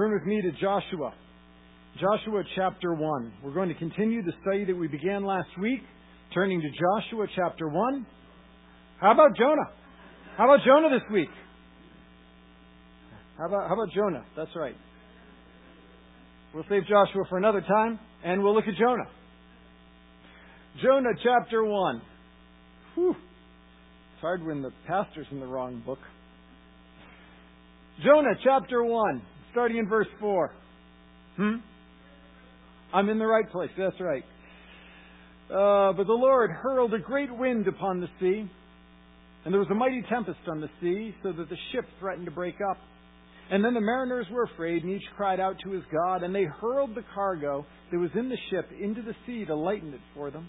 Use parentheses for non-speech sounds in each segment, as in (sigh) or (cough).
Turn with me to Joshua. Joshua chapter 1. We're going to continue the study that we began last week, turning to Joshua chapter 1. How about Jonah? How about Jonah this week? How about, how about Jonah? That's right. We'll save Joshua for another time, and we'll look at Jonah. Jonah chapter 1. Whew. It's hard when the pastor's in the wrong book. Jonah chapter 1, starting in verse 4. Hmm? I'm in the right place. That's right. Uh, but the Lord hurled a great wind upon the sea, and there was a mighty tempest on the sea, so that the ship threatened to break up. And then the mariners were afraid, and each cried out to his God, and they hurled the cargo that was in the ship into the sea to lighten it for them.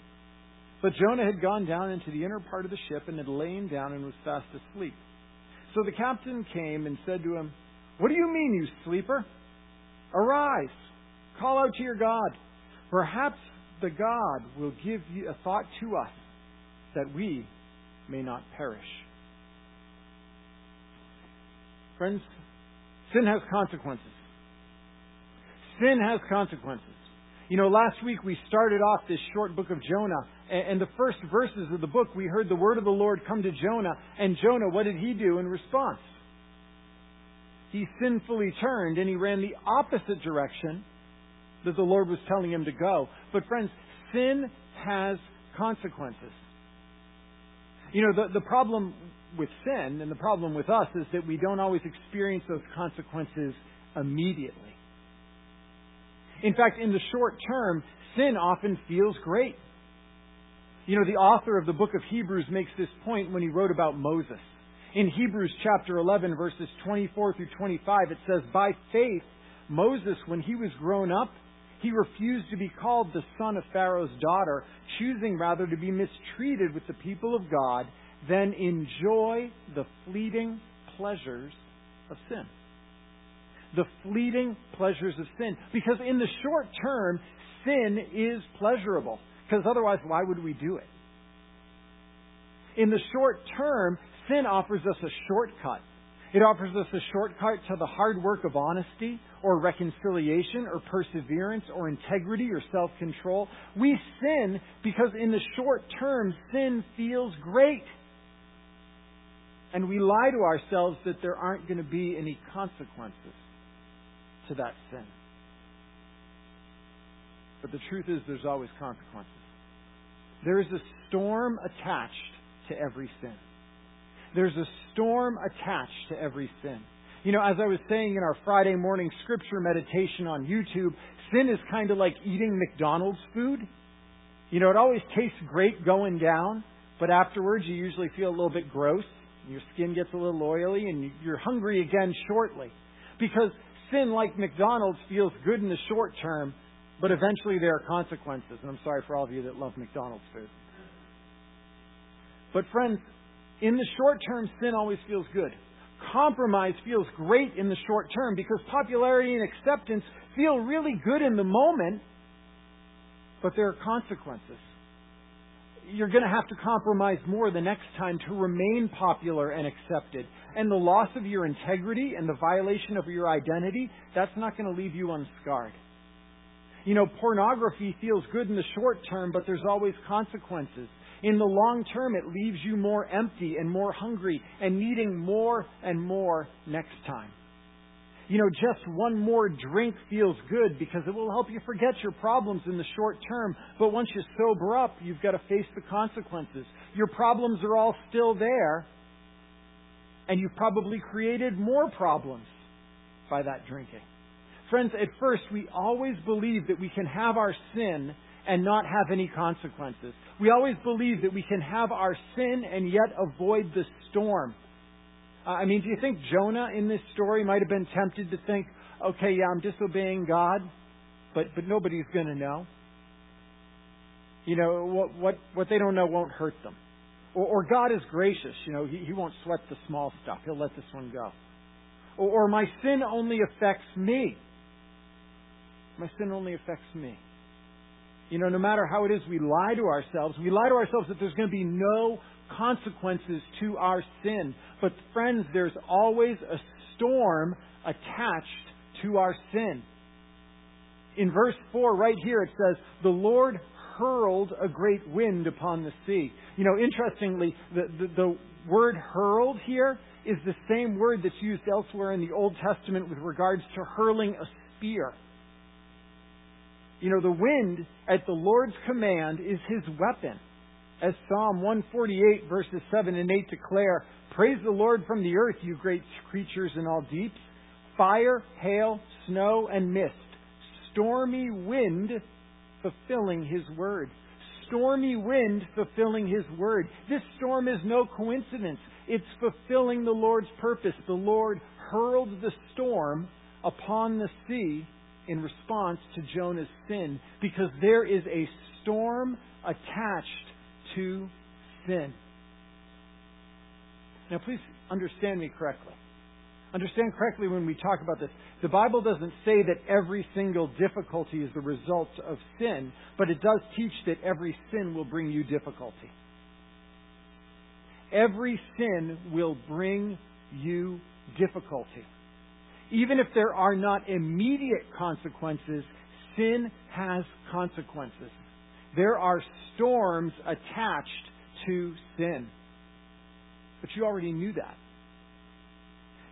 But Jonah had gone down into the inner part of the ship and had lain down and was fast asleep. So the captain came and said to him, What do you mean, you sleeper? Arise, call out to your God. Perhaps the God will give you a thought to us that we may not perish. Friends, sin has consequences. Sin has consequences. You know, last week we started off this short book of Jonah, and the first verses of the book we heard the word of the Lord come to Jonah, and Jonah, what did he do in response? He sinfully turned and he ran the opposite direction that the Lord was telling him to go. But friends, sin has consequences. You know, the, the problem with sin and the problem with us is that we don't always experience those consequences immediately. In fact, in the short term, sin often feels great. You know, the author of the book of Hebrews makes this point when he wrote about Moses. In Hebrews chapter 11, verses 24 through 25, it says, By faith, Moses, when he was grown up, he refused to be called the son of Pharaoh's daughter, choosing rather to be mistreated with the people of God than enjoy the fleeting pleasures of sin. The fleeting pleasures of sin. Because in the short term, sin is pleasurable. Because otherwise, why would we do it? In the short term, sin offers us a shortcut. It offers us a shortcut to the hard work of honesty or reconciliation or perseverance or integrity or self control. We sin because in the short term, sin feels great. And we lie to ourselves that there aren't going to be any consequences to that sin. But the truth is, there's always consequences. There is a storm attached to every sin. There's a storm attached to every sin. You know, as I was saying in our Friday morning scripture meditation on YouTube, sin is kind of like eating McDonald's food. You know, it always tastes great going down, but afterwards you usually feel a little bit gross. Your skin gets a little oily and you're hungry again shortly. Because sin, like McDonald's, feels good in the short term, but eventually there are consequences. And I'm sorry for all of you that love McDonald's food. But friends, in the short term, sin always feels good. Compromise feels great in the short term because popularity and acceptance feel really good in the moment, but there are consequences. You're going to have to compromise more the next time to remain popular and accepted. And the loss of your integrity and the violation of your identity, that's not going to leave you unscarred. You know, pornography feels good in the short term, but there's always consequences. In the long term, it leaves you more empty and more hungry and needing more and more next time. You know, just one more drink feels good because it will help you forget your problems in the short term. But once you sober up, you've got to face the consequences. Your problems are all still there, and you've probably created more problems by that drinking. Friends, at first, we always believe that we can have our sin and not have any consequences. We always believe that we can have our sin and yet avoid the storm. Uh, I mean, do you think Jonah in this story might have been tempted to think, okay, yeah, I'm disobeying God, but, but nobody's going to know? You know, what, what, what they don't know won't hurt them. Or, or God is gracious. You know, he, he won't sweat the small stuff. He'll let this one go. Or, or my sin only affects me. My sin only affects me. You know, no matter how it is we lie to ourselves, we lie to ourselves that there's going to be no consequences to our sin. But friends, there's always a storm attached to our sin. In verse 4, right here, it says, The Lord hurled a great wind upon the sea. You know, interestingly, the, the, the word hurled here is the same word that's used elsewhere in the Old Testament with regards to hurling a spear. You know, the wind at the Lord's command is his weapon. As Psalm 148, verses 7 and 8 declare, Praise the Lord from the earth, you great creatures in all deeps. Fire, hail, snow, and mist. Stormy wind fulfilling his word. Stormy wind fulfilling his word. This storm is no coincidence. It's fulfilling the Lord's purpose. The Lord hurled the storm upon the sea in response to Jonah's sin because there is a storm attached to sin. Now, please understand me correctly. Understand correctly when we talk about this. The Bible doesn't say that every single difficulty is the result of sin, but it does teach that every sin will bring you difficulty. Every sin will bring you difficulty. Even if there are not immediate consequences, sin has consequences. There are storms attached to sin. But you already knew that.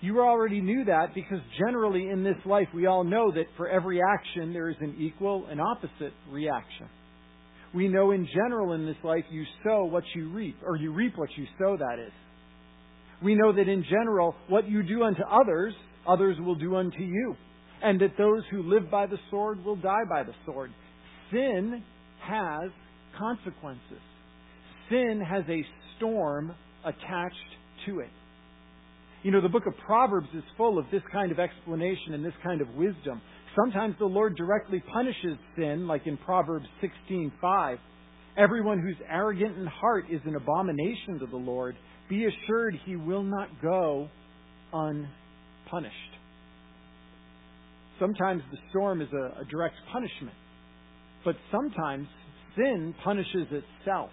You already knew that because generally in this life we all know that for every action there is an equal and opposite reaction. We know in general in this life you sow what you reap, or you reap what you sow, that is. We know that in general what you do unto others, others will do unto you. And that those who live by the sword will die by the sword. Sin has consequences. Sin has a storm attached to it. You know, the book of Proverbs is full of this kind of explanation and this kind of wisdom. Sometimes the Lord directly punishes sin, like in Proverbs 16:5. Everyone who's arrogant in heart is an abomination to the Lord. Be assured he will not go unpunished. Sometimes the storm is a, a direct punishment, but sometimes sin punishes itself.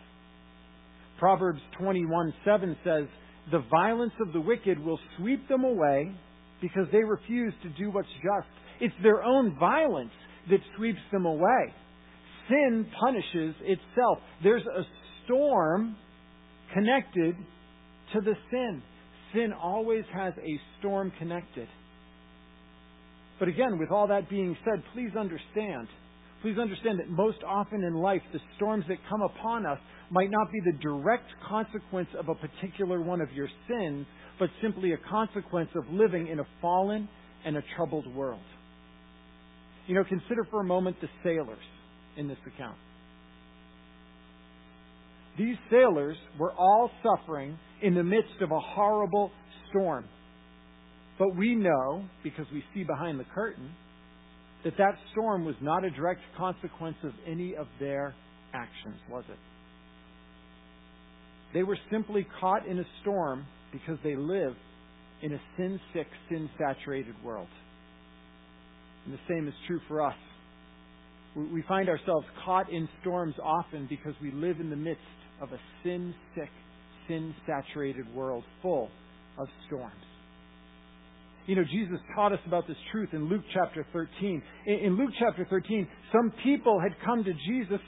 Proverbs 21:7 says, the violence of the wicked will sweep them away because they refuse to do what's just. It's their own violence that sweeps them away. Sin punishes itself. There's a storm connected to the sin. Sin always has a storm connected. But again, with all that being said, please understand Please understand that most often in life, the storms that come upon us might not be the direct consequence of a particular one of your sins, but simply a consequence of living in a fallen and a troubled world. You know, consider for a moment the sailors in this account. These sailors were all suffering in the midst of a horrible storm. But we know, because we see behind the curtain, that that storm was not a direct consequence of any of their actions, was it? They were simply caught in a storm because they live in a sin sick, sin saturated world. And the same is true for us. We find ourselves caught in storms often because we live in the midst of a sin sick, sin saturated world full of storms. You know, Jesus taught us about this truth in Luke chapter 13. In, Luke chapter 13, some people had come to Jesus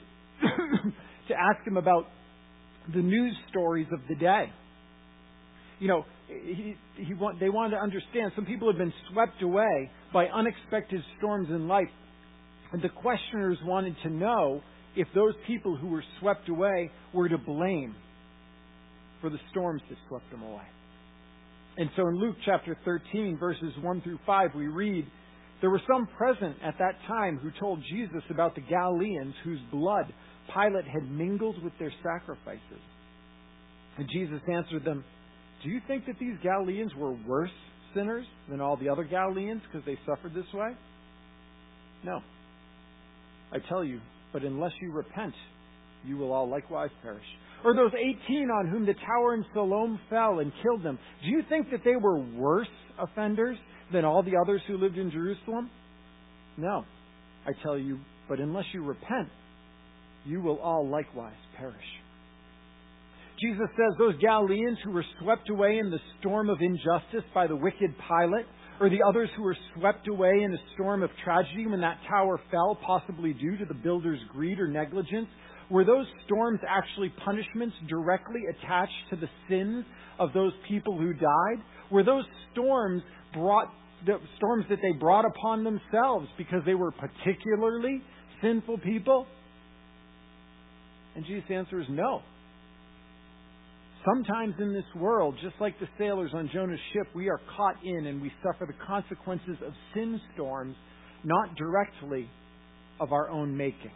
(coughs) to ask him about the news stories of the day. You know, he, he want, they wanted to understand. Some people had been swept away by unexpected storms in life. And the questioners wanted to know if those people who were swept away were to blame for the storms that swept them away. And so in Luke chapter 13, verses 1 through 5, we read, There were some present at that time who told Jesus about the Galileans whose blood Pilate had mingled with their sacrifices. And Jesus answered them, Do you think that these Galileans were worse sinners than all the other Galileans because they suffered this way? No. I tell you, but unless you repent, you will all likewise perish. Or those 18 on whom the tower in Siloam fell and killed them. Do you think that they were worse offenders than all the others who lived in Jerusalem? No. I tell you, but unless you repent, you will all likewise perish. Jesus says those Galileans who were swept away in the storm of injustice by the wicked Pilate Or the others who were swept away in a storm of tragedy when that tower fell, possibly due to the builder's greed or negligence? Were those storms actually punishments directly attached to the sins of those people who died? Were those storms brought the storms that they brought upon themselves because they were particularly sinful people? And Jesus' answer is no. Sometimes in this world, just like the sailors on Jonah's ship, we are caught in and we suffer the consequences of sin storms, not directly of our own making.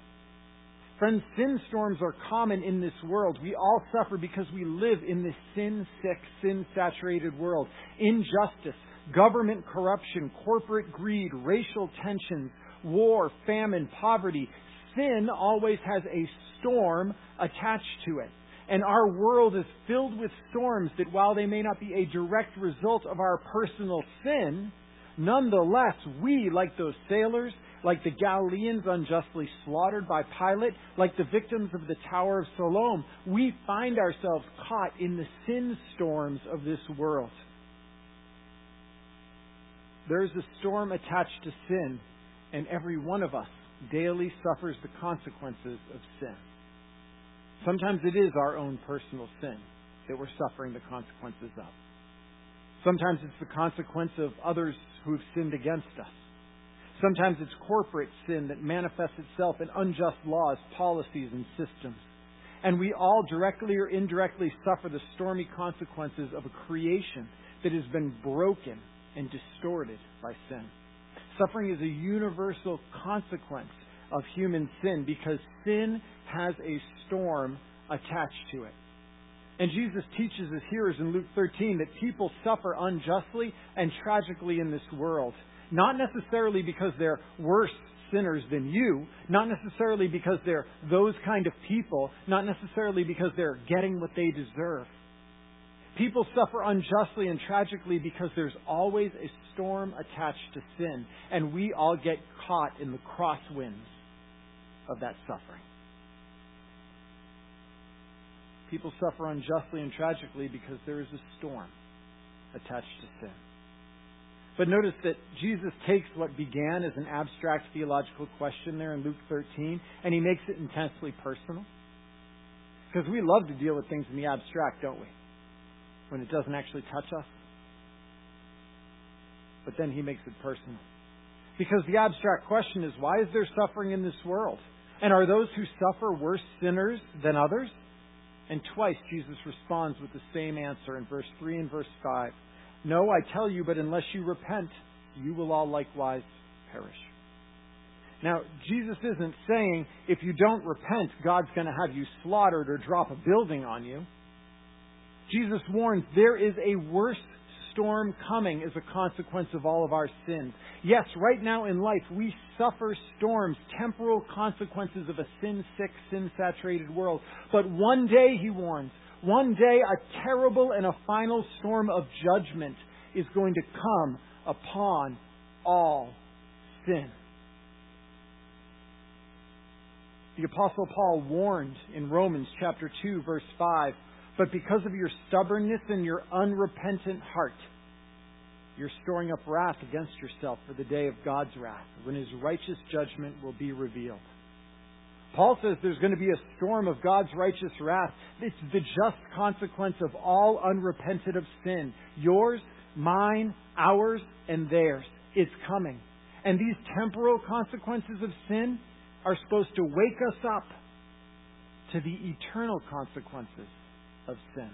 Friends, sin storms are common in this world. We all suffer because we live in this sin sick, sin saturated world. Injustice, government corruption, corporate greed, racial tensions, war, famine, poverty. Sin always has a storm attached to it. And our world is filled with storms that, while they may not be a direct result of our personal sin, nonetheless, we, like those sailors, like the Galileans unjustly slaughtered by Pilate, like the victims of the Tower of Siloam, we find ourselves caught in the sin storms of this world. There is a storm attached to sin, and every one of us daily suffers the consequences of sin. Sometimes it is our own personal sin that we're suffering the consequences of. Sometimes it's the consequence of others who've sinned against us. Sometimes it's corporate sin that manifests itself in unjust laws, policies, and systems. And we all directly or indirectly suffer the stormy consequences of a creation that has been broken and distorted by sin. Suffering is a universal consequence of human sin because sin has a storm attached to it. And Jesus teaches his hearers in Luke 13 that people suffer unjustly and tragically in this world. Not necessarily because they're worse sinners than you, not necessarily because they're those kind of people, not necessarily because they're getting what they deserve. People suffer unjustly and tragically because there's always a storm attached to sin, and we all get caught in the crosswinds of that suffering. People suffer unjustly and tragically because there is a storm attached to sin. But notice that Jesus takes what began as an abstract theological question there in Luke 13 and he makes it intensely personal. Because we love to deal with things in the abstract, don't we? When it doesn't actually touch us. But then he makes it personal. Because the abstract question is why is there suffering in this world? And are those who suffer worse sinners than others? And twice Jesus responds with the same answer in verse 3 and verse 5. No, I tell you, but unless you repent, you will all likewise perish. Now, Jesus isn't saying if you don't repent, God's going to have you slaughtered or drop a building on you. Jesus warns there is a worse storm coming as a consequence of all of our sins. Yes, right now in life we suffer storms, temporal consequences of a sin sick, sin saturated world. But one day, he warns, one day a terrible and a final storm of judgment is going to come upon all sin. The Apostle Paul warned in Romans chapter 2, verse 5 but because of your stubbornness and your unrepentant heart, you're storing up wrath against yourself for the day of God's wrath, when his righteous judgment will be revealed. Paul says there's going to be a storm of God's righteous wrath. It's the just consequence of all unrepented of sin. Yours, mine, ours, and theirs. It's coming. And these temporal consequences of sin are supposed to wake us up to the eternal consequences of sin.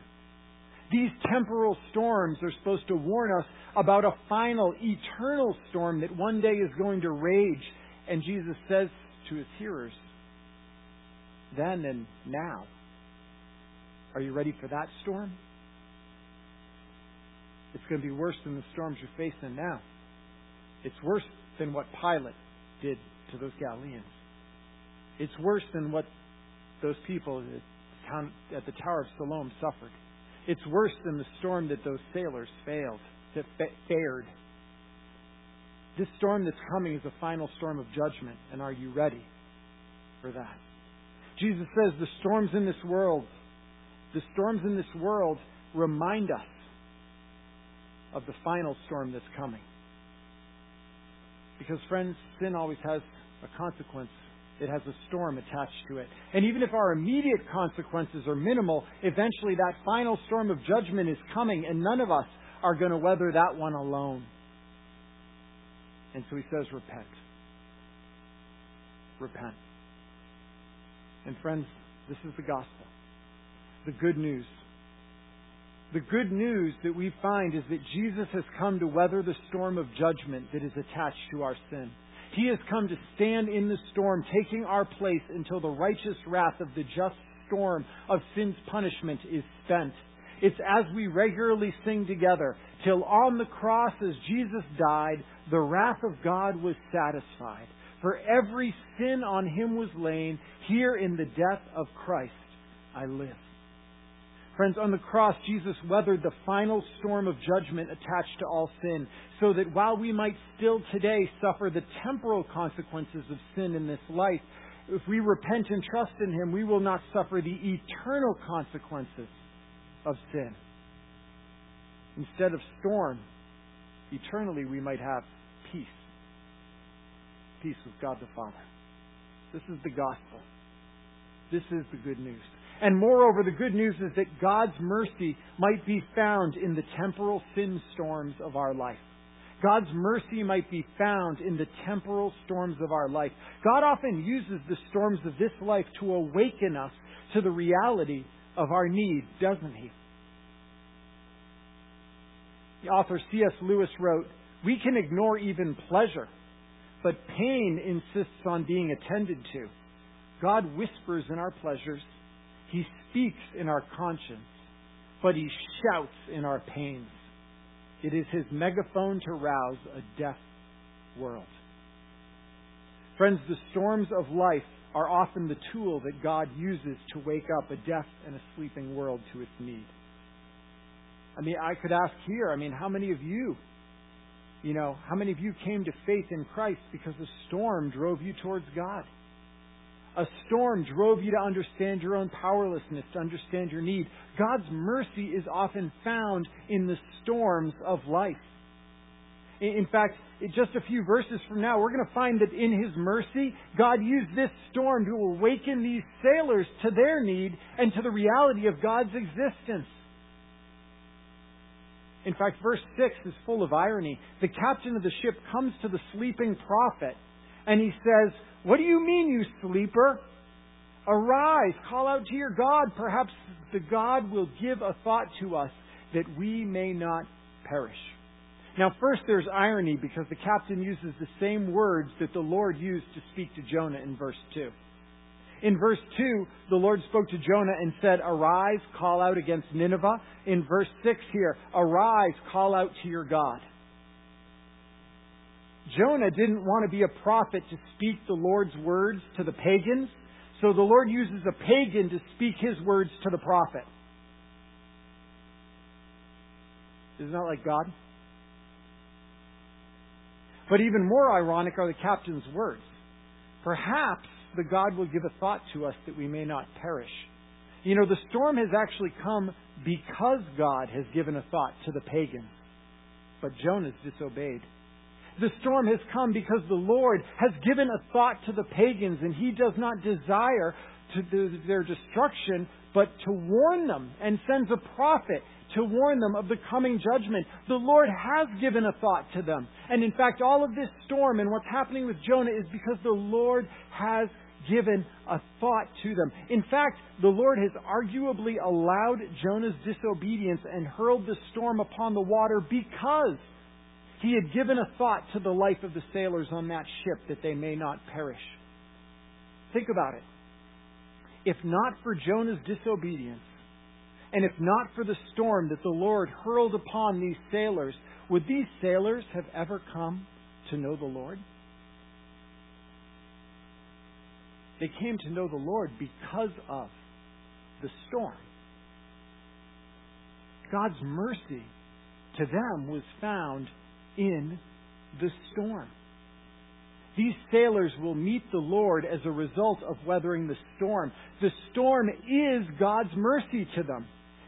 These temporal storms are supposed to warn us about a final, eternal storm that one day is going to rage. And Jesus says to his hearers, then and now, are you ready for that storm? It's going to be worse than the storms you're facing now. It's worse than what Pilate did to those Galileans. It's worse than what those people at the Tower of Siloam suffered. It's worse than the storm that those sailors failed, that fared. This storm that's coming is a final storm of judgment, and are you ready for that? Jesus says the storms in this world, the storms in this world remind us of the final storm that's coming. Because, friends, sin always has a consequence. It has a storm attached to it. And even if our immediate consequences are minimal, eventually that final storm of judgment is coming, and none of us are going to weather that one alone. And so he says, repent. Repent. And friends, this is the gospel. The good news. The good news that we find is that Jesus has come to weather the storm of judgment that is attached to our sin. He has come to stand in the storm, taking our place until the righteous wrath of the just storm of sin's punishment is spent. It's as we regularly sing together, till on the cross as Jesus died, the wrath of God was satisfied. For every sin on him was laid. here in the death of Christ I live. Friends, on the cross, Jesus weathered the final storm of judgment attached to all sin, so that while we might still today suffer the temporal consequences of sin in this life, if we repent and trust in Him, we will not suffer the eternal consequences of sin. Instead of storm, eternally we might have peace. Peace with God the Father. This is the gospel. This is the good news. And moreover, the good news is that God's mercy might be found in the temporal sin storms of our life. God's mercy might be found in the temporal storms of our life. God often uses the storms of this life to awaken us to the reality of our need, doesn't He? The author C.S. Lewis wrote, We can ignore even pleasure, but pain insists on being attended to. God whispers in our pleasures, He speaks in our conscience, but He shouts in our pains. It is His megaphone to rouse a deaf world. Friends, the storms of life are often the tool that God uses to wake up a deaf and a sleeping world to its need. I mean, I could ask here, I mean, how many of you, you know, how many of you came to faith in Christ because a storm drove you towards God? A storm drove you to understand your own powerlessness, to understand your need. God's mercy is often found in the storms of life. In fact, just a few verses from now, we're going to find that in His mercy, God used this storm to awaken these sailors to their need and to the reality of God's existence. In fact, verse 6 is full of irony. The captain of the ship comes to the sleeping prophet and he says, What do you mean, you sleeper? Arise, call out to your God. Perhaps the God will give a thought to us that we may not perish. Now, first there's irony because the captain uses the same words that the Lord used to speak to Jonah in verse 2. In verse 2, the Lord spoke to Jonah and said, Arise, call out against Nineveh. In verse 6 here, Arise, call out to your God. Jonah didn't want to be a prophet to speak the Lord's words to the pagans, so the Lord uses a pagan to speak his words to the prophet. Isn't that like God? But even more ironic are the captain's words. Perhaps the God will give a thought to us that we may not perish. You know, the storm has actually come because God has given a thought to the pagans. But Jonah's disobeyed. The storm has come because the Lord has given a thought to the pagans, and He does not desire to their destruction, but to warn them and sends a prophet to warn them of the coming judgment. The Lord has given a thought to them. And in fact, all of this storm and what's happening with Jonah is because the Lord has given a thought to them. In fact, the Lord has arguably allowed Jonah's disobedience and hurled the storm upon the water because he had given a thought to the life of the sailors on that ship that they may not perish. Think about it. If not for Jonah's disobedience, and if not for the storm that the Lord hurled upon these sailors, would these sailors have ever come to know the Lord? They came to know the Lord because of the storm. God's mercy to them was found in the storm. These sailors will meet the Lord as a result of weathering the storm. The storm is God's mercy to them.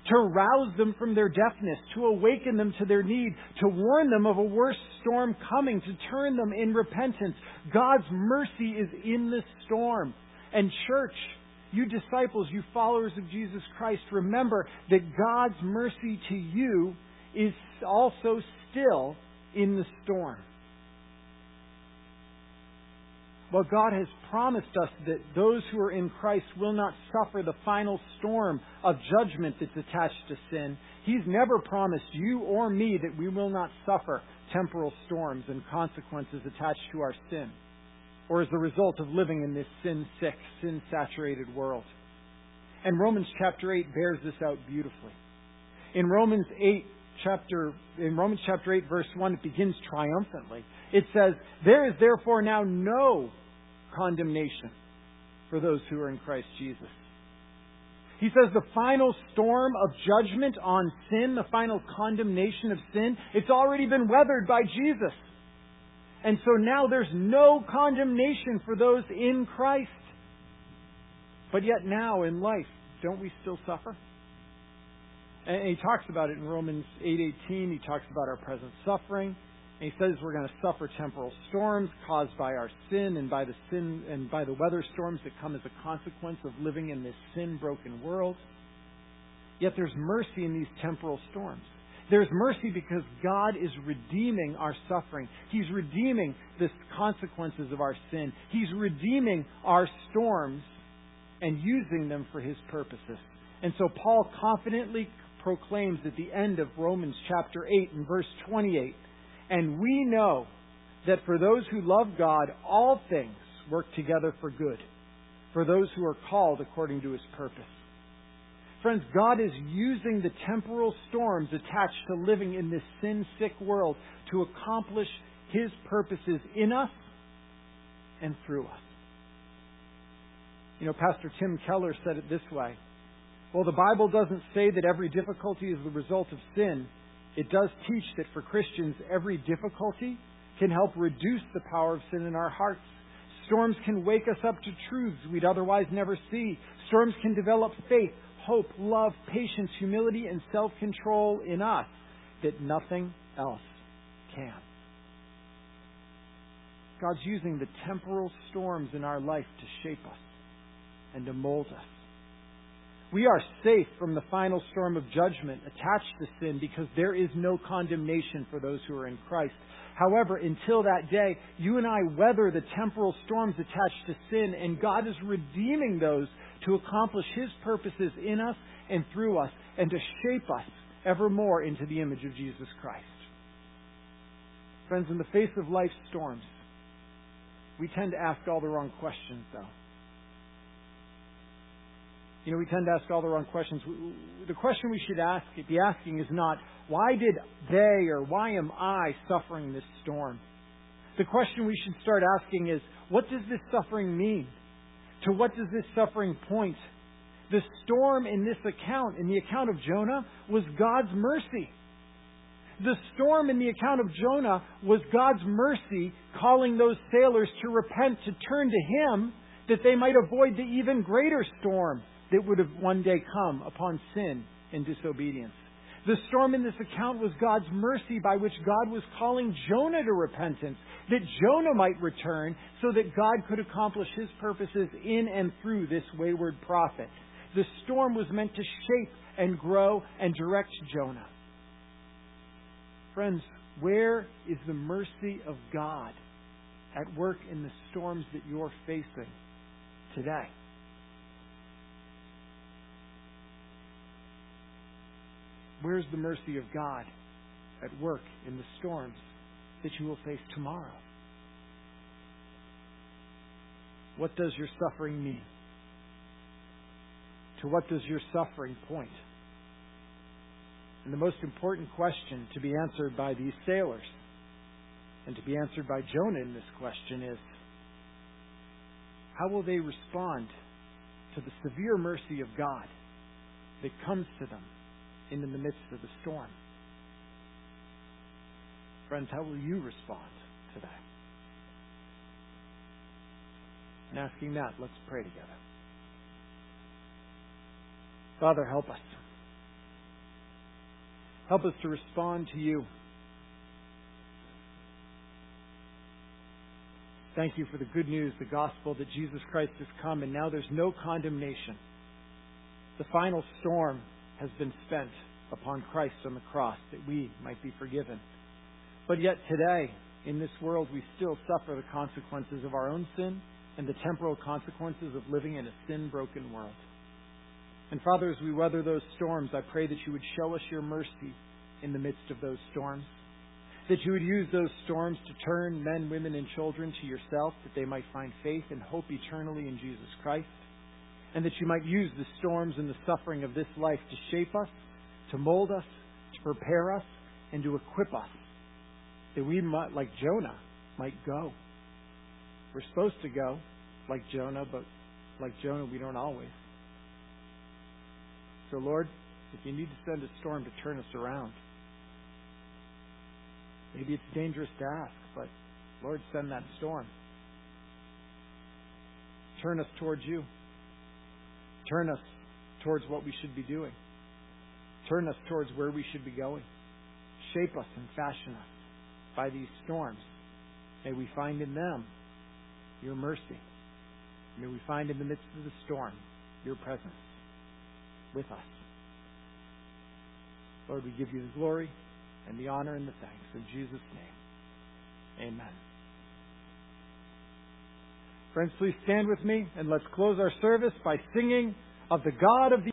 to rouse them from their deafness, to awaken them to their need, to warn them of a worse storm coming, to turn them in repentance. God's mercy is in the storm. And church, you disciples, you followers of Jesus Christ, remember that God's mercy to you is also still in the storm. Well, God has promised us that those who are in Christ will not suffer the final storm of judgment that's attached to sin. He's never promised you or me that we will not suffer temporal storms and consequences attached to our sin or as a result of living in this sin sick, sin saturated world. And Romans chapter 8 bears this out beautifully. In Romans 8, chapter in Romans chapter 8 verse 1 it begins triumphantly. It says, "There is therefore now no condemnation for those who are in Christ Jesus." He says the final storm of judgment on sin, the final condemnation of sin, it's already been weathered by Jesus. And so now there's no condemnation for those in Christ. But yet now in life, don't we still suffer? And he talks about it in Romans 8:18. he talks about our present suffering. And he says we're going to suffer temporal storms caused by our sin and by the sin and by the weather storms that come as a consequence of living in this sin broken world. Yet there's mercy in these temporal storms. There's mercy because God is redeeming our suffering. He's redeeming the consequences of our sin. He's redeeming our storms and using them for His purposes. And so Paul confidently proclaims at the end of Romans chapter 8 and verse 28, and we know that for those who love God, all things work together for good, for those who are called according to His purpose. Friends, God is using the temporal storms attached to living in this sin sick world to accomplish His purposes in us and through us. You know, Pastor Tim Keller said it this way Well, the Bible doesn't say that every difficulty is the result of sin. It does teach that for Christians, every difficulty can help reduce the power of sin in our hearts. Storms can wake us up to truths we'd otherwise never see. Storms can develop faith, hope, love, patience, humility, and self control in us that nothing else can. God's using the temporal storms in our life to shape us and to mold us. We are safe from the final storm of judgment attached to sin because there is no condemnation for those who are in Christ. However, until that day, you and I weather the temporal storms attached to sin, and God is redeeming those to accomplish His purposes in us and through us, and to shape us ever more into the image of Jesus Christ. Friends, in the face of life's storms, we tend to ask all the wrong questions, though. You know, we tend to ask all the wrong questions. The question we should ask, be asking is not, why did they or why am I suffering this storm? The question we should start asking is, what does this suffering mean? To what does this suffering point? The storm in this account, in the account of Jonah, was God's mercy. The storm in the account of Jonah was God's mercy calling those sailors to repent, to turn to Him, that they might avoid the even greater storm that would have one day come upon sin and disobedience. The storm in this account was God's mercy by which God was calling Jonah to repentance, that Jonah might return so that God could accomplish his purposes in and through this wayward prophet. The storm was meant to shape and grow and direct Jonah. Friends, where is the mercy of God at work in the storms that you're facing today? Where's the mercy of God at work in the storms that you will face tomorrow? What does your suffering mean? To what does your suffering point? And the most important question to be answered by these sailors and to be answered by Jonah in this question is how will they respond to the severe mercy of God that comes to them in the midst of the storm. Friends, how will you respond to that? And asking that, let's pray together. Father, help us. Help us to respond to you. Thank you for the good news, the gospel that Jesus Christ has come, and now there's no condemnation. The final storm has been spent upon Christ on the cross that we might be forgiven. But yet today, in this world, we still suffer the consequences of our own sin and the temporal consequences of living in a sin broken world. And Father, as we weather those storms, I pray that you would show us your mercy in the midst of those storms that you would use those storms to turn men, women, and children to yourself, that they might find faith and hope eternally in Jesus Christ, and that you might use the storms and the suffering of this life to shape us, to mold us, to prepare us, and to equip us, that we might, like Jonah, might go. We're supposed to go like Jonah, but like Jonah, we don't always. So, Lord, if you need to send a storm to turn us around, Maybe it's dangerous to ask, but Lord, send that storm. Turn us towards you. Turn us towards what we should be doing. Turn us towards where we should be going. Shape us and fashion us by these storms. May we find in them your mercy. May we find in the midst of the storm your presence with us. Lord, we give you the glory and the honor and the thanks. In Jesus' name, amen. Friends, please stand with me and let's close our service by singing of the God of the